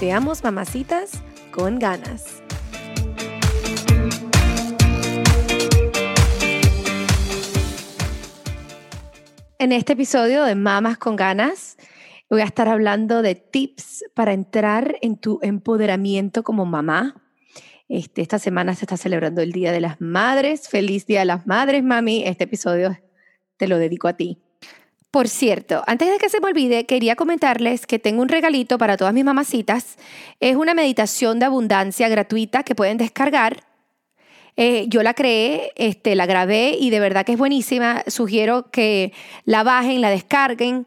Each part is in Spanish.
seamos mamacitas con ganas. En este episodio de Mamas con ganas, voy a estar hablando de tips para entrar en tu empoderamiento como mamá. Este, esta semana se está celebrando el Día de las Madres. Feliz Día de las Madres, mami. Este episodio te lo dedico a ti. Por cierto, antes de que se me olvide, quería comentarles que tengo un regalito para todas mis mamacitas. Es una meditación de abundancia gratuita que pueden descargar. Eh, yo la creé, este, la grabé y de verdad que es buenísima. Sugiero que la bajen, la descarguen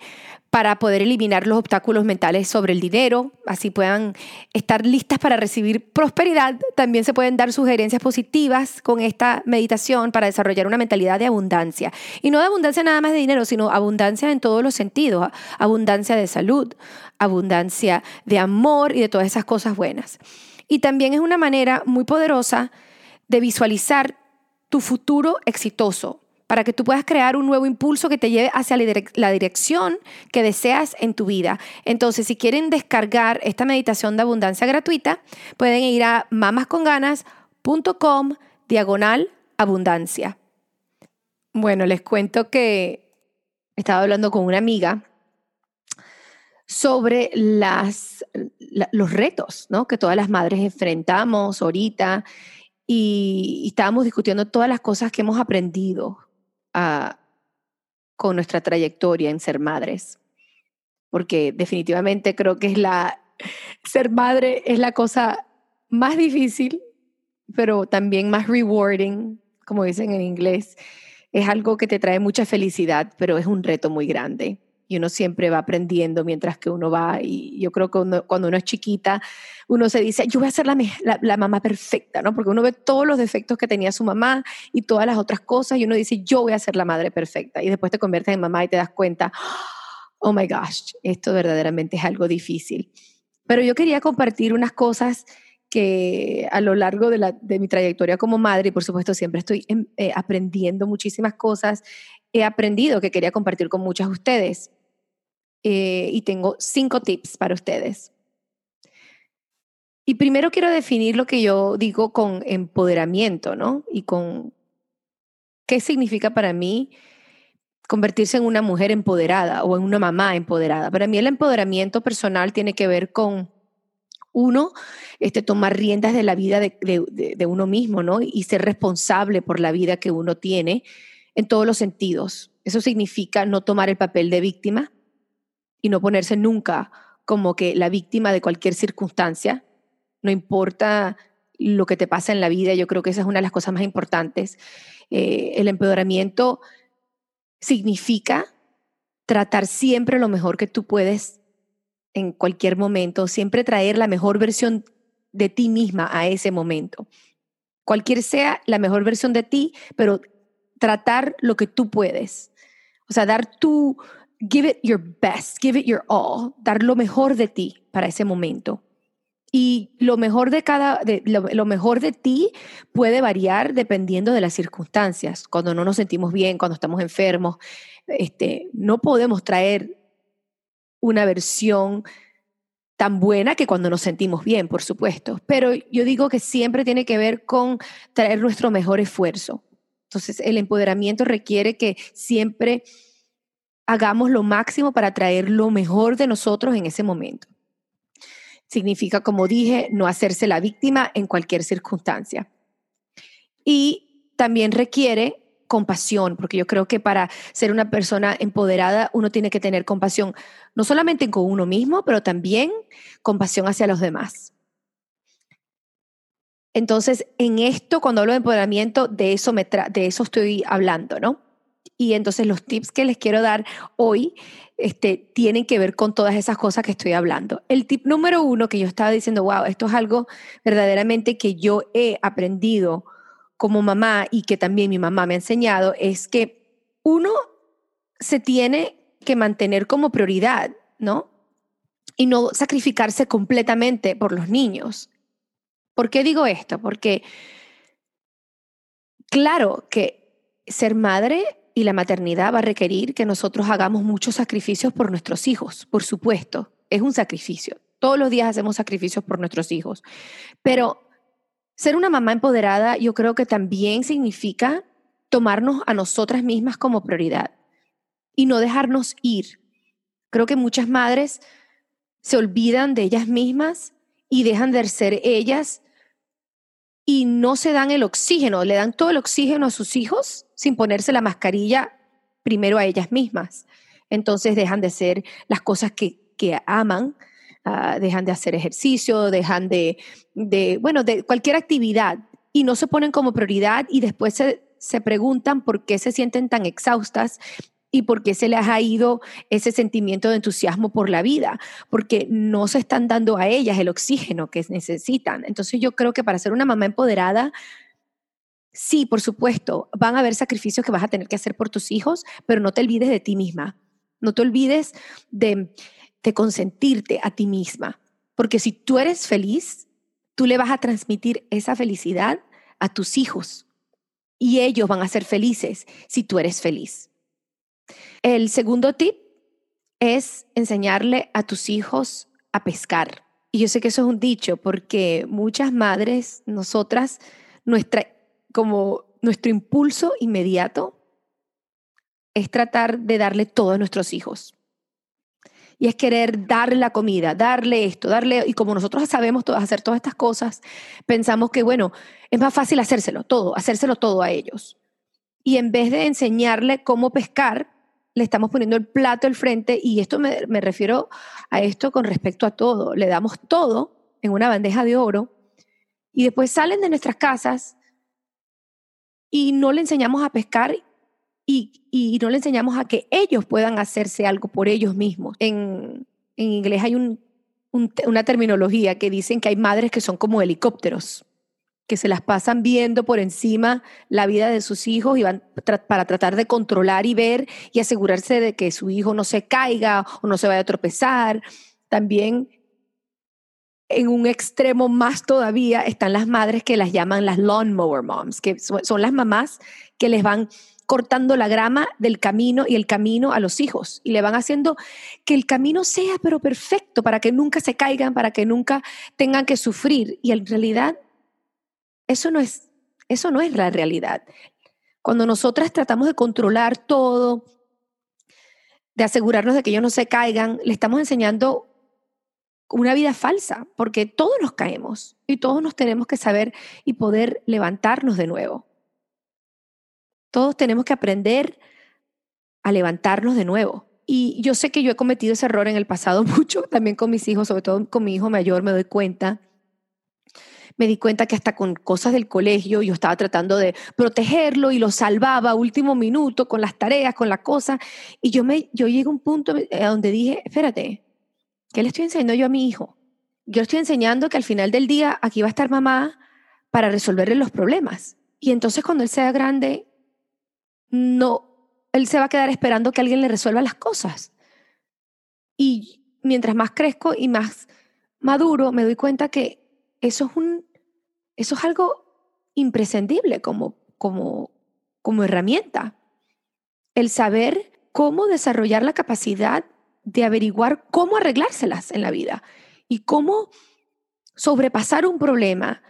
para poder eliminar los obstáculos mentales sobre el dinero, así puedan estar listas para recibir prosperidad. También se pueden dar sugerencias positivas con esta meditación para desarrollar una mentalidad de abundancia. Y no de abundancia nada más de dinero, sino abundancia en todos los sentidos, abundancia de salud, abundancia de amor y de todas esas cosas buenas. Y también es una manera muy poderosa de visualizar tu futuro exitoso, para que tú puedas crear un nuevo impulso que te lleve hacia la dirección que deseas en tu vida. Entonces, si quieren descargar esta meditación de abundancia gratuita, pueden ir a mamasconganas.com diagonal abundancia. Bueno, les cuento que estaba hablando con una amiga sobre los retos ¿no? que todas las madres enfrentamos ahorita y estábamos discutiendo todas las cosas que hemos aprendido con nuestra trayectoria en ser madres. Porque definitivamente creo que es la, ser madre es la cosa más difícil, pero también más rewarding, como dicen en inglés. Es algo que te trae mucha felicidad, pero es un reto muy grande y uno siempre va aprendiendo mientras que uno va. Y yo creo que cuando uno es chiquita, uno se dice, yo voy a ser la, la, mamá perfecta, ¿no? Porque uno ve todos los defectos que tenía su mamá y todas las otras cosas y uno dice, yo voy a ser la madre perfecta. Y después te conviertes en mamá y te das cuenta, oh my gosh, esto verdaderamente es algo difícil. Pero yo quería compartir unas cosas que a lo largo de, la, de, mi trayectoria como madre, y por supuesto siempre estoy em, eh, aprendiendo muchísimas cosas, he aprendido que quería compartir con muchas de ustedes. Eh, y tengo cinco tips para ustedes. Y primero quiero definir lo que yo digo con empoderamiento, ¿no? Y con qué significa para mí convertirse en una mujer empoderada o en una mamá empoderada. Para mí el empoderamiento personal tiene que ver con uno, este, tomar riendas de la vida de, de, uno mismo, ¿no? Y ser responsable por la vida que uno tiene en todos los sentidos. Eso significa no tomar el papel de víctima, y no ponerse nunca como que la víctima de cualquier circunstancia, no importa lo que te pasa en la vida, yo creo que esa es una de las cosas más importantes. Eh, el empoderamiento significa tratar siempre lo mejor que tú puedes en cualquier momento, siempre traer la mejor versión de ti misma a ese momento. Cualquier sea la mejor versión de ti, pero tratar lo que tú puedes. O sea, dar tu, give it your best, give it your all, dar lo mejor de ti para ese momento. Y lo mejor de cada, lo, mejor de ti puede variar dependiendo de las circunstancias. Cuando no nos sentimos bien, cuando estamos enfermos, este, no podemos traer una versión tan buena que cuando nos sentimos bien, por supuesto. Pero yo digo que siempre tiene que ver con traer nuestro mejor esfuerzo. Entonces, el empoderamiento requiere que siempre hagamos lo máximo para traer lo mejor de nosotros en ese momento. Significa, como dije, no hacerse la víctima en cualquier circunstancia. Y también requiere compasión, porque yo creo que para ser una persona empoderada uno tiene que tener compasión, no solamente con uno mismo, pero también compasión hacia los demás. Entonces, en esto, cuando hablo de empoderamiento, de eso, me de eso estoy hablando, ¿no? Y entonces los tips que les quiero dar hoy este, tienen que ver con todas esas cosas que estoy hablando. El tip número uno que yo estaba diciendo, wow, esto es algo verdaderamente que yo he aprendido como mamá y que también mi mamá me ha enseñado, es que uno se tiene que mantener como prioridad, ¿no? Y no sacrificarse completamente por los niños. ¿Por qué digo esto? Porque claro que ser madre y la maternidad va a requerir que nosotros hagamos muchos sacrificios por nuestros hijos, por supuesto, es un sacrificio. Todos los días hacemos sacrificios por nuestros hijos, pero ser una mamá empoderada yo creo que también significa tomarnos a nosotras mismas como prioridad y no dejarnos ir. Creo que muchas madres se olvidan de ellas mismas y dejan de ser ellas y no se dan el oxígeno, le dan todo el oxígeno a sus hijos sin ponerse la mascarilla primero a ellas mismas. Entonces dejan de hacer las cosas que, aman, ah, dejan de hacer ejercicio, dejan de, de, bueno, de cualquier actividad y no se ponen como prioridad y después se, se preguntan por qué se sienten tan exhaustas y por qué se les ha ido ese sentimiento de entusiasmo por la vida, porque no se están dando a ellas el oxígeno que necesitan. Entonces yo creo que para ser una mamá empoderada, sí, por supuesto, van a haber sacrificios que vas a tener que hacer por tus hijos, pero no te olvides de ti misma, no te olvides de, de consentirte a ti misma, porque si tú eres feliz, tú le vas a transmitir esa felicidad a tus hijos y ellos van a ser felices si tú eres feliz. El segundo tip es enseñarle a tus hijos a pescar. Y yo sé que eso es un dicho porque muchas madres, nosotras, nuestra, como nuestro impulso inmediato es tratar de darle todo a nuestros hijos. Y es querer darle la comida, darle esto, darle, y como nosotros sabemos hacer todas estas cosas, pensamos que, bueno, es más fácil hacérselo todo, hacérselo todo a ellos. Y en vez de enseñarle cómo pescar, le estamos poniendo el plato al frente y esto me, me refiero a esto con respecto a todo. Le damos todo en una bandeja de oro y después salen de nuestras casas y no le enseñamos a pescar y, y, no le enseñamos a que ellos puedan hacerse algo por ellos mismos. En, en inglés hay un, una terminología que dicen que hay madres que son como helicópteros que se las pasan viendo por encima la vida de sus hijos y van para tratar de controlar y ver y asegurarse de que su hijo no se caiga o no se vaya a tropezar. También en un extremo más todavía están las madres que las llaman las lawnmower moms, que son las mamás que les van cortando la grama del camino y el camino a los hijos y le van haciendo que el camino sea pero perfecto para que nunca se caigan, para que nunca tengan que sufrir y en realidad eso no es, eso no es la realidad. Cuando nosotras tratamos de controlar todo, de asegurarnos de que ellos no se caigan, le estamos enseñando una vida falsa, porque todos nos caemos y todos nos tenemos que saber y poder levantarnos de nuevo. Todos tenemos que aprender a levantarnos de nuevo. Y yo sé que yo he cometido ese error en el pasado mucho, también con mis hijos, sobre todo con mi hijo mayor, me doy cuenta me di cuenta que hasta con cosas del colegio yo estaba tratando de protegerlo y lo salvaba último minuto con las tareas, con las cosas. Y yo, me, yo llegué a un punto eh, donde dije, espérate, ¿qué le estoy enseñando yo a mi hijo? Yo estoy enseñando que al final del día aquí va a estar mamá para resolverle los problemas. Y entonces cuando él sea grande, no, él se va a quedar esperando que alguien le resuelva las cosas. Y mientras más crezco y más maduro, me doy cuenta que eso es, un, eso es algo imprescindible como, como, como herramienta. El saber cómo desarrollar la capacidad de averiguar cómo arreglárselas en la vida y cómo sobrepasar un problema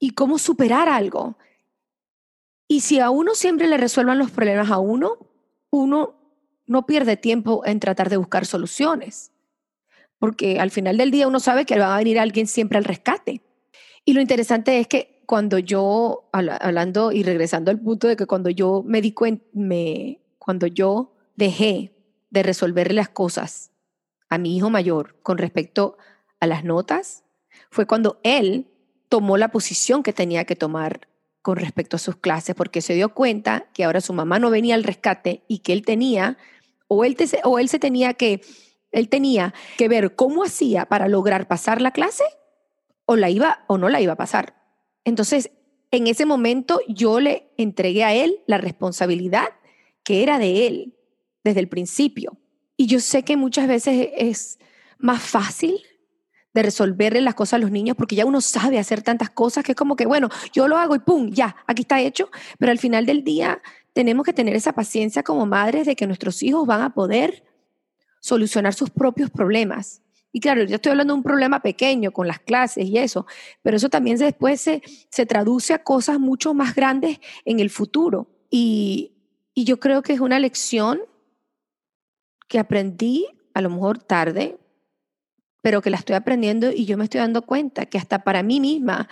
y cómo superar algo. Y si a uno siempre le resuelvan los problemas a uno, uno no pierde tiempo en tratar de buscar soluciones, porque al final del día uno sabe que va a venir alguien siempre al rescate. Y lo interesante es que cuando yo, hablando y regresando al punto de que cuando yo me di cuenta, me, cuando yo dejé de resolverle las cosas a mi hijo mayor con respecto a las notas, fue cuando él tomó la posición que tenía que tomar con respecto a sus clases, porque se dio cuenta que ahora su mamá no venía al rescate y que él tenía, o él, o él se tenía que, él tenía que ver cómo hacía para lograr pasar la clase, o la iba o no la iba a pasar. Entonces, en ese momento yo le entregué a él la responsabilidad que era de él desde el principio. Y yo sé que muchas veces es más fácil de resolverle las cosas a los niños porque ya uno sabe hacer tantas cosas que es como que, bueno, yo lo hago y pum, ya, aquí está hecho. Pero al final del día tenemos que tener esa paciencia como madres de que nuestros hijos van a poder solucionar sus propios problemas. Y claro, yo estoy hablando de un problema pequeño con las clases y eso, pero eso también después se, se traduce a cosas mucho más grandes en el futuro. Y, y yo creo que es una lección que aprendí a lo mejor tarde, pero que la estoy aprendiendo y yo me estoy dando cuenta que hasta para mí misma,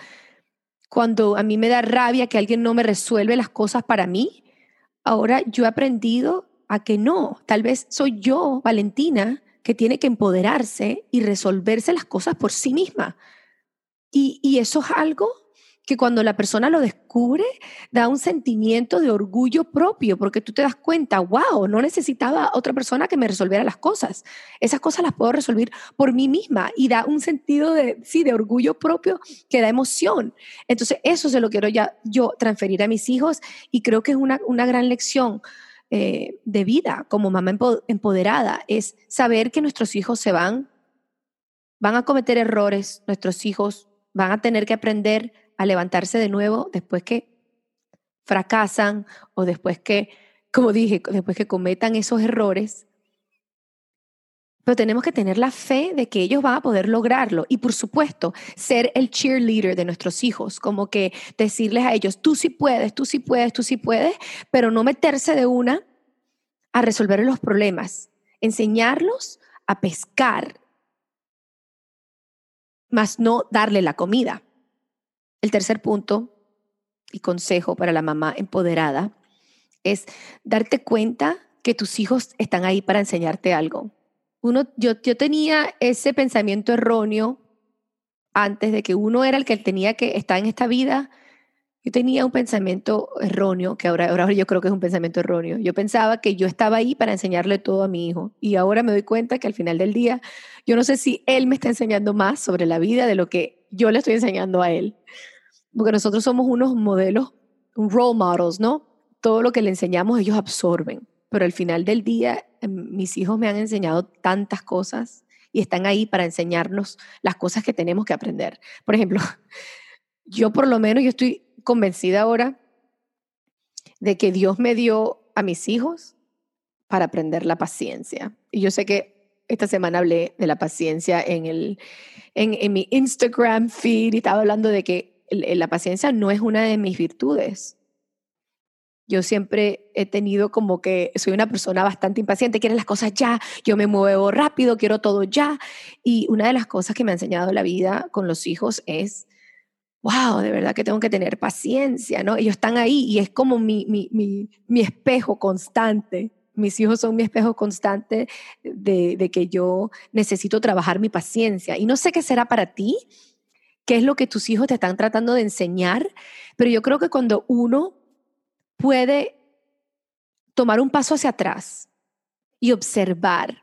cuando a mí me da rabia que alguien no me resuelve las cosas para mí, ahora yo he aprendido a que no, tal vez soy yo, Valentina, que tiene que empoderarse y resolverse las cosas por sí misma. Y, eso es algo que cuando la persona lo descubre, da un sentimiento de orgullo propio, porque tú te das cuenta, wow, no necesitaba otra persona que me resolviera las cosas. Esas cosas las puedo resolver por mí misma y da un sentido de, sí, de orgullo propio que da emoción. Entonces, eso se lo quiero ya yo transferir a mis hijos y creo que es una, una gran lección. Eh, de vida como mamá empoderada es saber que nuestros hijos se van, van a cometer errores, nuestros hijos van a tener que aprender a levantarse de nuevo después que fracasan o después que, como dije, después que cometan esos errores. Pero tenemos que tener la fe de que ellos van a poder lograrlo y por supuesto ser el cheerleader de nuestros hijos, como que decirles a ellos, tú sí puedes, tú sí puedes, tú sí puedes, pero no meterse de una a resolver los problemas, enseñarlos a pescar, más no darle la comida. El tercer punto y consejo para la mamá empoderada es darte cuenta que tus hijos están ahí para enseñarte algo. Uno, yo, yo tenía ese pensamiento erróneo antes de que uno era el que tenía que estar en esta vida. Yo tenía un pensamiento erróneo, que ahora, ahora yo creo que es un pensamiento erróneo. Yo pensaba que yo estaba ahí para enseñarle todo a mi hijo. Y ahora me doy cuenta que al final del día, yo no sé si él me está enseñando más sobre la vida de lo que yo le estoy enseñando a él. Porque nosotros somos unos modelos, role models, ¿no? Todo lo que le enseñamos ellos absorben. Pero al final del día, mis hijos me han enseñado tantas cosas y están ahí para enseñarnos las cosas que tenemos que aprender. Por ejemplo, yo por lo menos yo estoy convencida ahora de que Dios me dio a mis hijos para aprender la paciencia. Y yo sé que esta semana hablé de la paciencia en, el, en, mi Instagram feed y estaba hablando de que la paciencia no es una de mis virtudes. Yo siempre he tenido como que soy una persona bastante impaciente, quiero las cosas ya, yo me muevo rápido, quiero todo ya. Y una de las cosas que me ha enseñado la vida con los hijos es, wow, de verdad que tengo que tener paciencia, ¿no? Ellos están ahí y es como mi, mi, mi, mi espejo constante mis hijos son mi espejo constante de, de, que yo necesito trabajar mi paciencia. Y no sé qué será para ti, qué es lo que tus hijos te están tratando de enseñar, pero yo creo que cuando uno puede tomar un paso hacia atrás y observar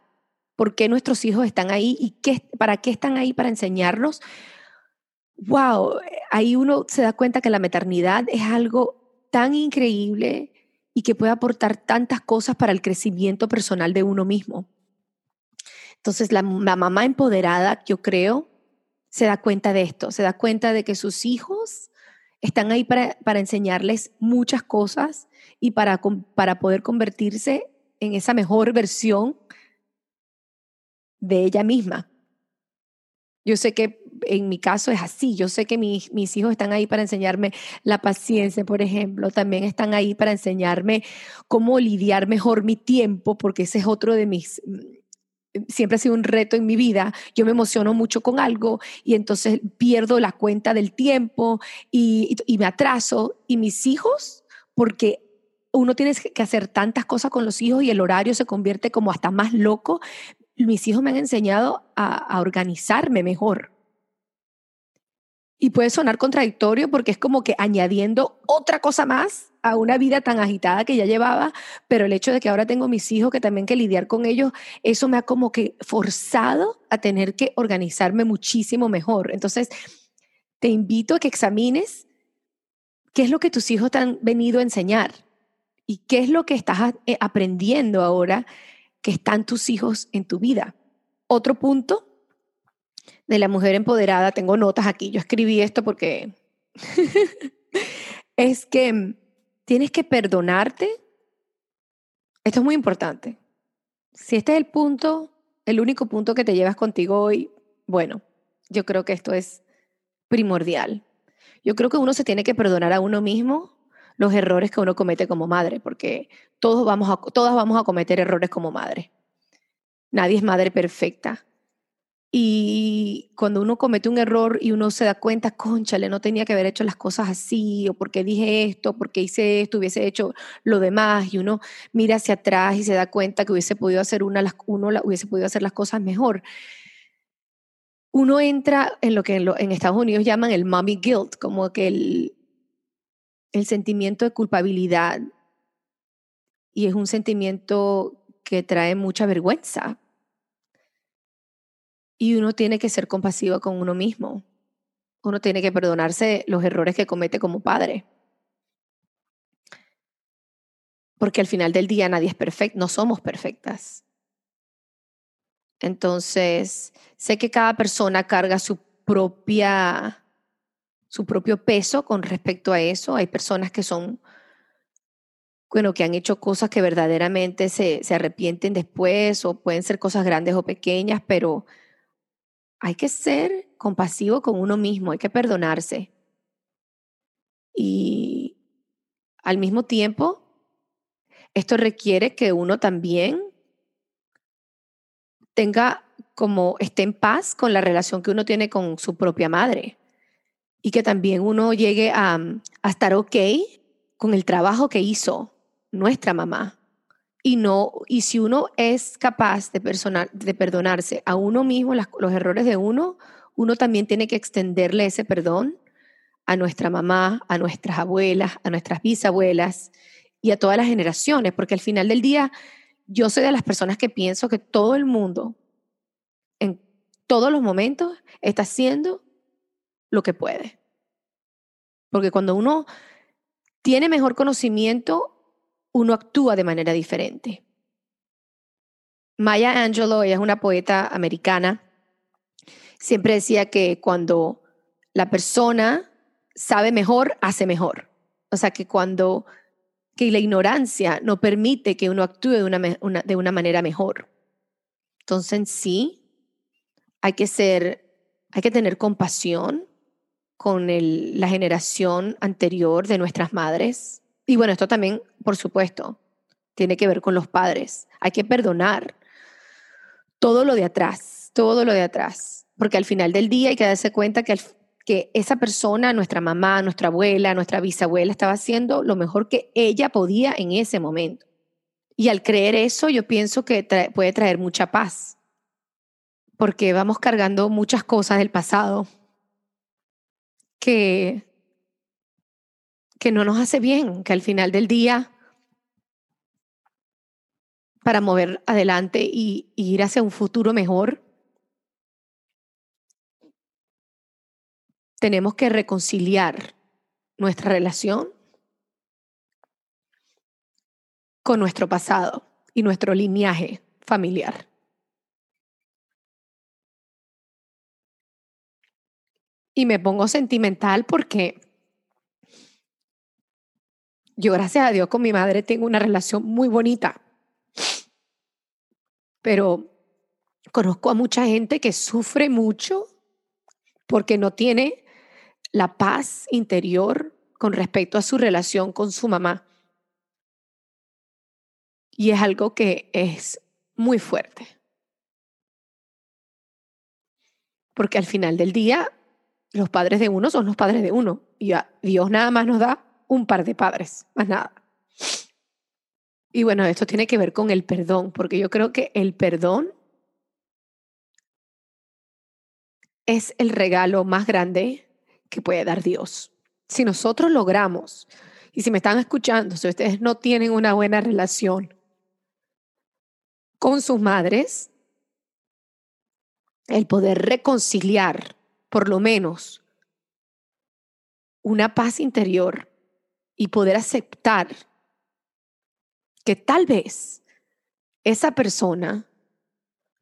por qué nuestros hijos están ahí y qué, para qué están ahí para enseñarnos, wow, ahí uno se da cuenta que la maternidad es algo tan increíble y que puede aportar tantas cosas para el crecimiento personal de uno mismo. Entonces, la, mamá empoderada, yo creo, se da cuenta de esto, se da cuenta de que sus hijos están ahí para, para enseñarles muchas cosas y para, para poder convertirse en esa mejor versión de ella misma. Yo sé que en mi caso es así. Yo sé que mis, mis hijos están ahí para enseñarme la paciencia, por ejemplo. También están ahí para enseñarme cómo lidiar mejor mi tiempo, porque ese es otro de mis siempre ha sido un reto en mi vida. Yo me emociono mucho con algo y entonces pierdo la cuenta del tiempo y, me atraso. Y mis hijos, porque uno tiene que hacer tantas cosas con los hijos y el horario se convierte como hasta más loco, mis hijos me han enseñado a, a organizarme mejor. Y puede sonar contradictorio porque es como que añadiendo otra cosa más a una vida tan agitada que ya llevaba, pero el hecho de que ahora tengo mis hijos que también que lidiar con ellos, eso me ha como que forzado a tener que organizarme muchísimo mejor. Entonces, te invito a que examines qué es lo que tus hijos te han venido a enseñar y qué es lo que estás eh, aprendiendo ahora que están tus hijos en tu vida. Otro punto de la mujer empoderada, tengo notas aquí, yo escribí esto porque es que tienes que perdonarte. Esto es muy importante. Si este es el punto, el único punto que te llevas contigo hoy, bueno, yo creo que esto es primordial. Yo creo que uno se tiene que perdonar a uno mismo los errores que uno comete como madre, porque todos vamos a, todas vamos a cometer errores como madre. Nadie es madre perfecta. Y cuando uno comete un error y uno se da cuenta, conchale, no tenía que haber hecho las cosas así, o porque dije esto, porque hice esto, hubiese hecho lo demás, y uno mira hacia atrás y se da cuenta que hubiese podido hacer una, uno hubiese podido hacer las cosas mejor. Uno entra en lo que en, en Estados Unidos llaman el mommy guilt, como que el, el sentimiento de culpabilidad. Y es un sentimiento que trae mucha vergüenza, y uno tiene que ser compasivo con uno mismo. Uno tiene que perdonarse los errores que comete como padre. Porque al final del día nadie es perfecto, no somos perfectas. Entonces, sé que cada persona carga su propia su propio peso con respecto a eso. Hay personas que son bueno, que han hecho cosas que verdaderamente se, se arrepienten después o pueden ser cosas grandes o pequeñas, pero hay que ser compasivo con uno mismo, hay que perdonarse. Y al mismo tiempo, esto requiere que uno también tenga como esté en paz con la relación que uno tiene con su propia madre y que también uno llegue a, estar ok con el trabajo que hizo nuestra mamá y no y si uno es capaz de, de perdonarse a uno mismo los errores de uno, uno también tiene que extenderle ese perdón a nuestra mamá, a nuestras abuelas, a nuestras bisabuelas y a todas las generaciones, porque al final del día yo soy de las personas que pienso que todo el mundo en todos los momentos está haciendo lo que puede. Porque cuando uno tiene mejor conocimiento uno actúa de manera diferente. Maya Angelou, ella es una poeta americana, siempre decía que cuando la persona sabe mejor, hace mejor. O sea, que cuando que la ignorancia no permite que uno actúe de una, de una manera mejor. Entonces, sí, hay que ser, hay que tener compasión con la generación anterior de nuestras madres, y bueno, esto también, por supuesto, tiene que ver con los padres. Hay que perdonar todo lo de atrás, todo lo de atrás, porque al final del día hay que darse cuenta que, que esa persona, nuestra mamá, nuestra abuela, nuestra bisabuela, estaba haciendo lo mejor que ella podía en ese momento. Y al creer eso, yo pienso que puede traer mucha paz, porque vamos cargando muchas cosas del pasado que que no nos hace bien, que al final del día, para mover adelante y, ir hacia un futuro mejor, tenemos que reconciliar nuestra relación con nuestro pasado y nuestro lineaje familiar. Y me pongo sentimental porque yo, gracias a Dios, con mi madre tengo una relación muy bonita. Pero conozco a mucha gente que sufre mucho porque no tiene la paz interior con respecto a su relación con su mamá. Y es algo que es muy fuerte. Porque al final del día, los padres de uno son los padres de uno. Y Dios nada más nos da un par de padres, más nada. Y bueno, esto tiene que ver con el perdón, porque yo creo que el perdón es el regalo más grande que puede dar Dios. Si nosotros logramos, y si me están escuchando, si ustedes no tienen una buena relación con sus madres, el poder reconciliar, por lo menos, una paz interior y poder aceptar que tal vez esa persona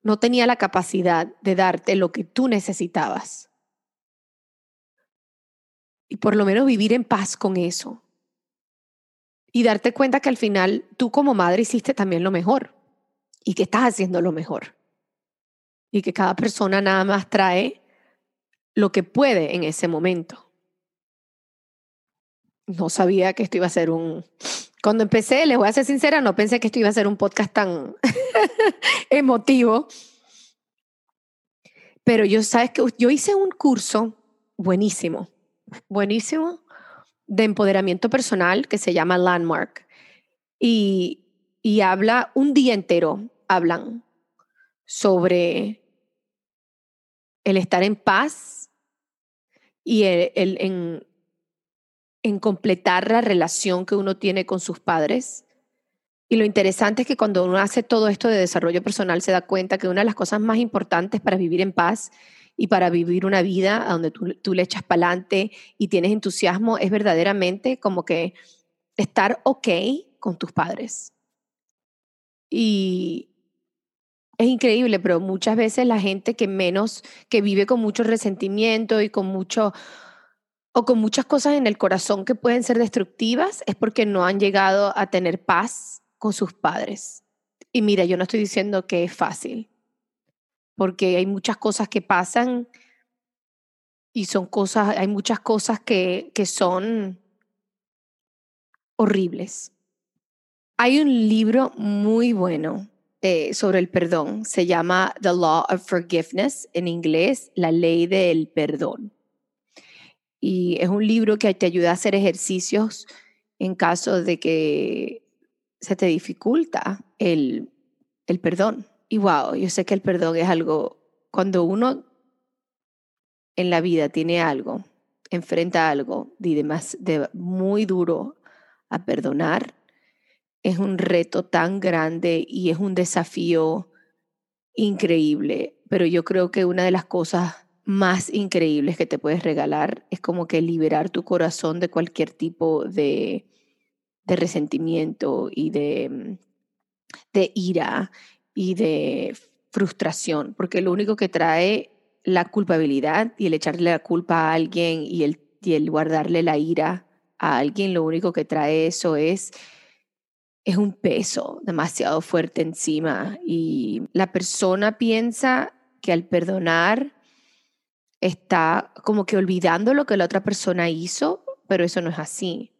no tenía la capacidad de darte lo que tú necesitabas. Y por lo menos vivir en paz con eso. Y darte cuenta que al final tú como madre hiciste también lo mejor y que estás haciendo lo mejor. Y que cada persona nada más trae lo que puede en ese momento. No sabía que esto iba a ser un... Cuando empecé, les voy a ser sincera, no pensé que esto iba a ser un podcast tan emotivo. Pero yo, sabes que yo hice un curso buenísimo, buenísimo, de empoderamiento personal que se llama Landmark. Y, y habla un día entero, hablan sobre el estar en paz y el, en, en completar la relación que uno tiene con sus padres. Y lo interesante es que cuando uno hace todo esto de desarrollo personal se da cuenta que una de las cosas más importantes para vivir en paz y para vivir una vida donde tú, tú le echas para adelante y tienes entusiasmo es verdaderamente como que estar ok con tus padres. Y, es increíble, pero muchas veces la gente que menos, que vive con mucho resentimiento y con mucho, o con muchas cosas en el corazón que pueden ser destructivas, es porque no han llegado a tener paz con sus padres. Y mira, yo no estoy diciendo que es fácil, porque hay muchas cosas que pasan y son cosas, hay muchas cosas que, que son horribles. Hay un libro muy bueno eh, sobre el perdón. Se llama The Law of Forgiveness, en inglés, la ley del perdón. Y es un libro que te ayuda a hacer ejercicios en caso de que se te dificulta el, el perdón. Y wow, yo sé que el perdón es algo, cuando uno en la vida tiene algo, enfrenta algo de, más, de muy duro a perdonar, es un reto tan grande y es un desafío increíble, pero yo creo que una de las cosas más increíbles que te puedes regalar es como que liberar tu corazón de cualquier tipo de, de resentimiento y de, de ira y de frustración, porque lo único que trae la culpabilidad y el echarle la culpa a alguien y el, y el guardarle la ira a alguien, lo único que trae eso es es un peso demasiado fuerte encima. Y la persona piensa que al perdonar está como que olvidando lo que la otra persona hizo, pero eso no es así.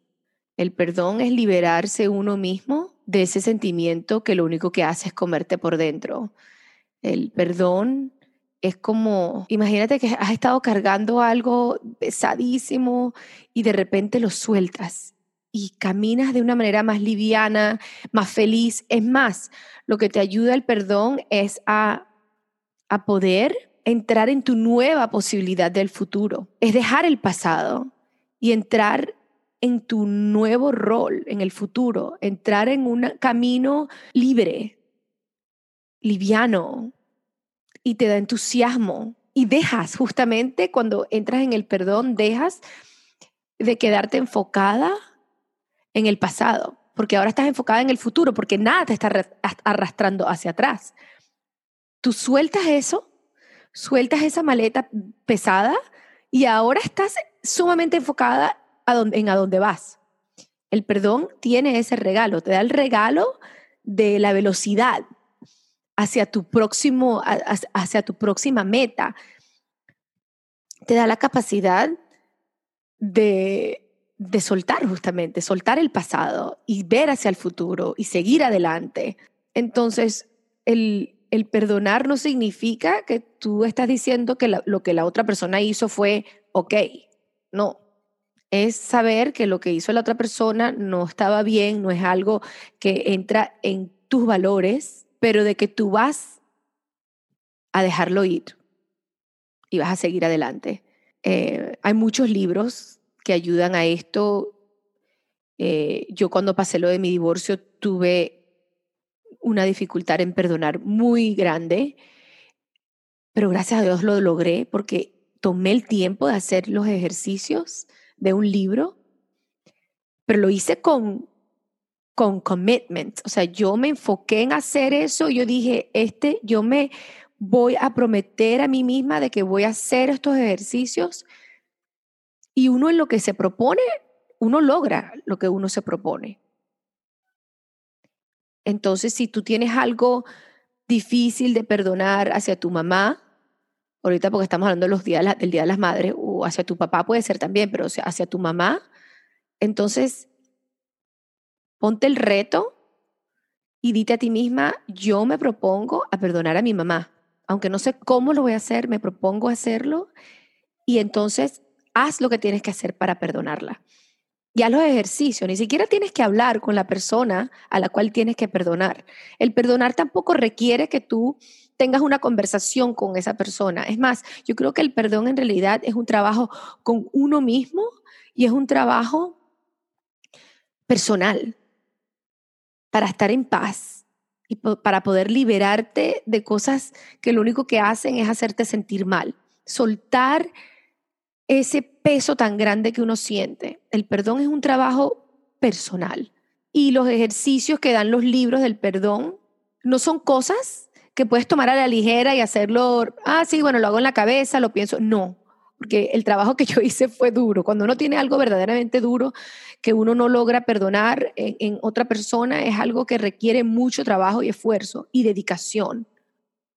El perdón es liberarse uno mismo de ese sentimiento que lo único que hace es comerte por dentro. El perdón es como, imagínate que has estado cargando algo pesadísimo y de repente lo sueltas y caminas de una manera más liviana, más feliz. Es más, lo que te ayuda el perdón es a, a poder entrar en tu nueva posibilidad del futuro. Es dejar el pasado y entrar en tu nuevo rol en el futuro, entrar en un camino libre, liviano, y te da entusiasmo. Y dejas, justamente cuando entras en el perdón, dejas de quedarte enfocada en el pasado, porque ahora estás enfocada en el futuro, porque nada te está arrastrando hacia atrás. Tú sueltas eso, sueltas esa maleta pesada y ahora estás sumamente enfocada en a dónde vas. El perdón tiene ese regalo, te da el regalo de la velocidad hacia tu próximo hacia tu próxima meta. te da la capacidad de, de soltar justamente, soltar el pasado y ver hacia el futuro y seguir adelante. Entonces, el, el perdonar no significa que tú estás diciendo que lo que la otra persona hizo fue ok. No. Es saber que lo que hizo la otra persona no estaba bien, no es algo que entra en tus valores, pero de que tú vas a dejarlo ir y vas a seguir adelante. Eh, hay muchos libros que ayudan a esto. Eh, yo cuando pasé lo de mi divorcio tuve una dificultad en perdonar muy grande, pero gracias a Dios lo logré porque tomé el tiempo de hacer los ejercicios de un libro, pero lo hice con con commitment, o sea, yo me enfoqué en hacer eso, yo dije, este, yo me voy a prometer a mí misma de que voy a hacer estos ejercicios y uno en lo que se propone, uno logra lo que uno se propone. Entonces, si tú tienes algo difícil de perdonar hacia tu mamá, ahorita porque estamos hablando los días, del Día de las Madres, o hacia tu papá puede ser también, pero hacia tu mamá, entonces ponte el reto y dite a ti misma, yo me propongo a perdonar a mi mamá. Aunque no sé cómo lo voy a hacer, me propongo hacerlo y entonces haz lo que tienes que hacer para perdonarla ya los ejercicios, ni siquiera tienes que hablar con la persona a la cual tienes que perdonar. El perdonar tampoco requiere que tú tengas una conversación con esa persona. Es más, yo creo que el perdón en realidad es un trabajo con uno mismo y es un trabajo personal para estar en paz y para poder liberarte de cosas que lo único que hacen es hacerte sentir mal. Soltar ese peso tan grande que uno siente. El perdón es un trabajo personal y los ejercicios que dan los libros del perdón no son cosas que puedes tomar a la ligera y hacerlo, ah, sí, bueno, lo hago en la cabeza, lo pienso. No, porque el trabajo que yo hice fue duro. Cuando uno tiene algo verdaderamente duro que uno no logra perdonar en, en otra persona, es algo que requiere mucho trabajo y esfuerzo y dedicación.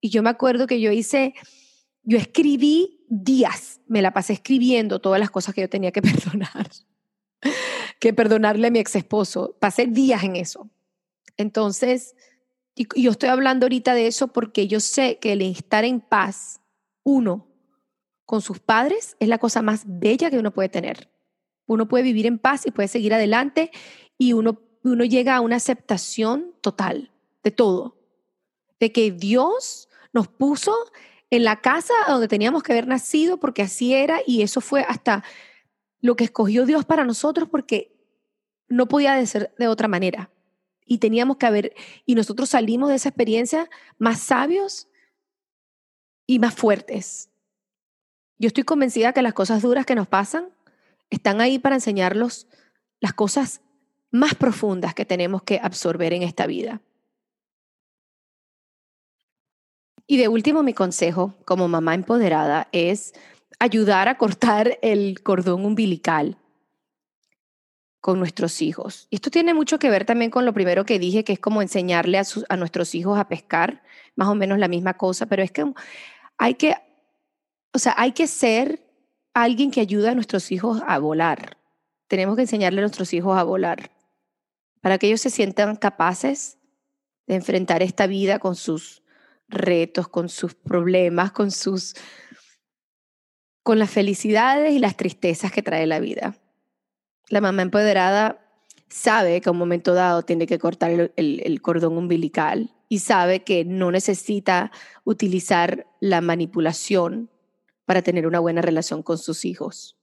Y yo me acuerdo que yo hice, yo escribí días me la pasé escribiendo todas las cosas que yo tenía que perdonar, que perdonarle a mi ex esposo. Pasé días en eso. Entonces, y yo estoy hablando ahorita de eso porque yo sé que el estar en paz, uno, con sus padres, es la cosa más bella que uno puede tener. Uno puede vivir en paz y puede seguir adelante y uno, uno llega a una aceptación total de todo, de que Dios nos puso en la casa donde teníamos que haber nacido porque así era y eso fue hasta lo que escogió Dios para nosotros porque no podía ser de otra manera. Y teníamos que haber, y nosotros salimos de esa experiencia más sabios y más fuertes. Yo estoy convencida que las cosas duras que nos pasan están ahí para enseñarlos las cosas más profundas que tenemos que absorber en esta vida. Y de último, mi consejo como mamá empoderada es ayudar a cortar el cordón umbilical con nuestros hijos. Y esto tiene mucho que ver también con lo primero que dije, que es como enseñarle a, a nuestros hijos a pescar, más o menos la misma cosa, pero es que hay que, o sea, hay que ser alguien que ayude a nuestros hijos a volar. Tenemos que enseñarle a nuestros hijos a volar para que ellos se sientan capaces de enfrentar esta vida con sus retos, con sus problemas, con sus con las felicidades y las tristezas que trae la vida. La mamá empoderada sabe que a un momento dado tiene que cortar el, el cordón umbilical y sabe que no necesita utilizar la manipulación para tener una buena relación con sus hijos.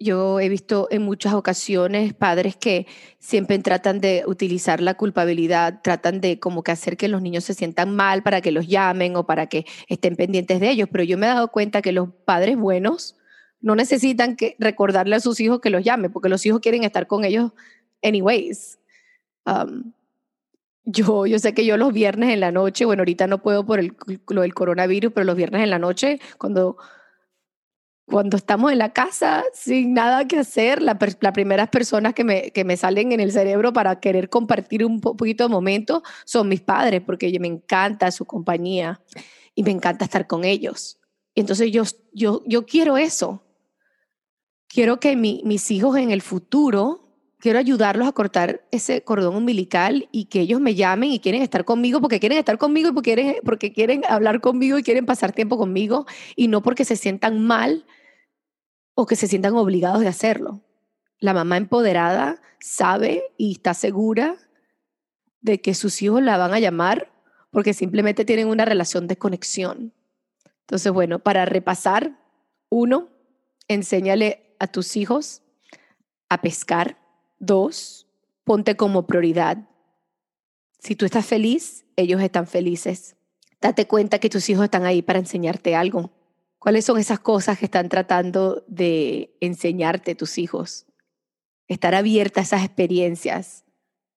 Yo he visto en muchas ocasiones padres que siempre tratan de utilizar la culpabilidad, tratan de como que hacer que los niños se sientan mal para que los llamen o para que estén pendientes de ellos, pero yo me he dado cuenta que los padres buenos no necesitan que recordarle a sus hijos que los llamen, porque los hijos quieren estar con ellos anyways. Um, yo, yo sé que yo los viernes en la noche, bueno, ahorita no puedo por el, lo del coronavirus, pero los viernes en la noche, cuando cuando estamos en la casa sin nada que hacer, las primeras personas que me, que me salen en el cerebro para querer compartir un poquito de momento son mis padres, porque me encanta su compañía y me encanta estar con ellos. entonces yo, yo, yo quiero eso. Quiero que mis hijos en el futuro quiero ayudarlos a cortar ese cordón umbilical y que ellos me llamen y quieren estar conmigo porque quieren estar conmigo y porque quieren, porque quieren hablar conmigo y quieren pasar tiempo conmigo y no porque se sientan mal o que se sientan obligados de hacerlo. La mamá empoderada sabe y está segura de que sus hijos la van a llamar porque simplemente tienen una relación de conexión. Entonces, bueno, para repasar, uno, enséñale a tus hijos a pescar Dos, ponte como prioridad. Si tú estás feliz, ellos están felices. Date cuenta que tus hijos están ahí para enseñarte algo. ¿Cuáles son esas cosas que están tratando de enseñarte tus hijos? Estar abierta a esas experiencias.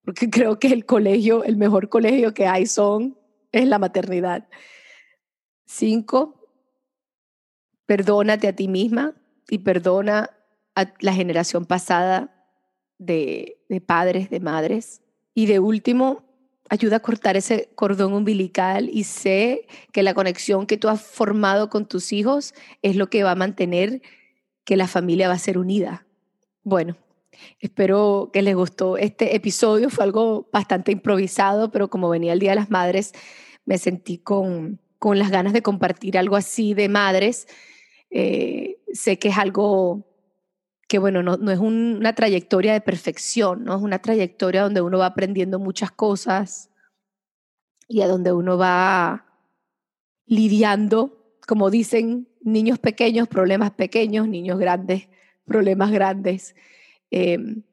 Porque creo que el colegio, el mejor colegio que hay son, es la maternidad. Cinco, perdónate a ti misma y perdona a la generación pasada de, padres, de madres. Y de último, ayuda a cortar ese cordón umbilical y sé que la conexión que tú has formado con tus hijos es lo que va a mantener que la familia va a ser unida. Bueno, espero que les gustó este episodio. Fue algo bastante improvisado, pero como venía el Día de las Madres, me sentí con, con las ganas de compartir algo así de madres. Eh, sé que es algo que bueno, no, no es una trayectoria de perfección, ¿no? Es una trayectoria donde uno va aprendiendo muchas cosas y a donde uno va lidiando, como dicen, niños pequeños, problemas pequeños, niños grandes, problemas grandes. Em,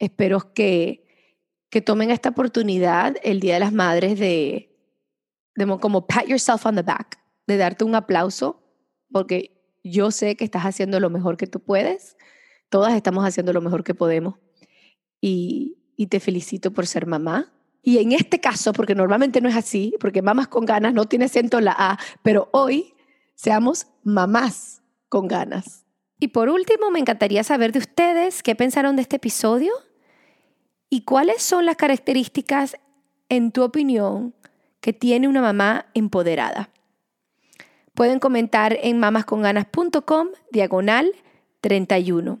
espero que, que tomen esta oportunidad el Día de las Madres de, de como pat yourself on the back, de darte un aplauso, porque yo sé que estás haciendo lo mejor que tú puedes Todas estamos haciendo lo mejor que podemos y, te felicito por ser mamá. Y en este caso, porque normalmente no es así, porque mamás con ganas no tiene acento la A, pero hoy seamos mamás con ganas. Y por último, me encantaría saber de ustedes qué pensaron de este episodio y cuáles son las características, en tu opinión, que tiene una mamá empoderada. Pueden comentar en mamasconganas.com diagonal 31.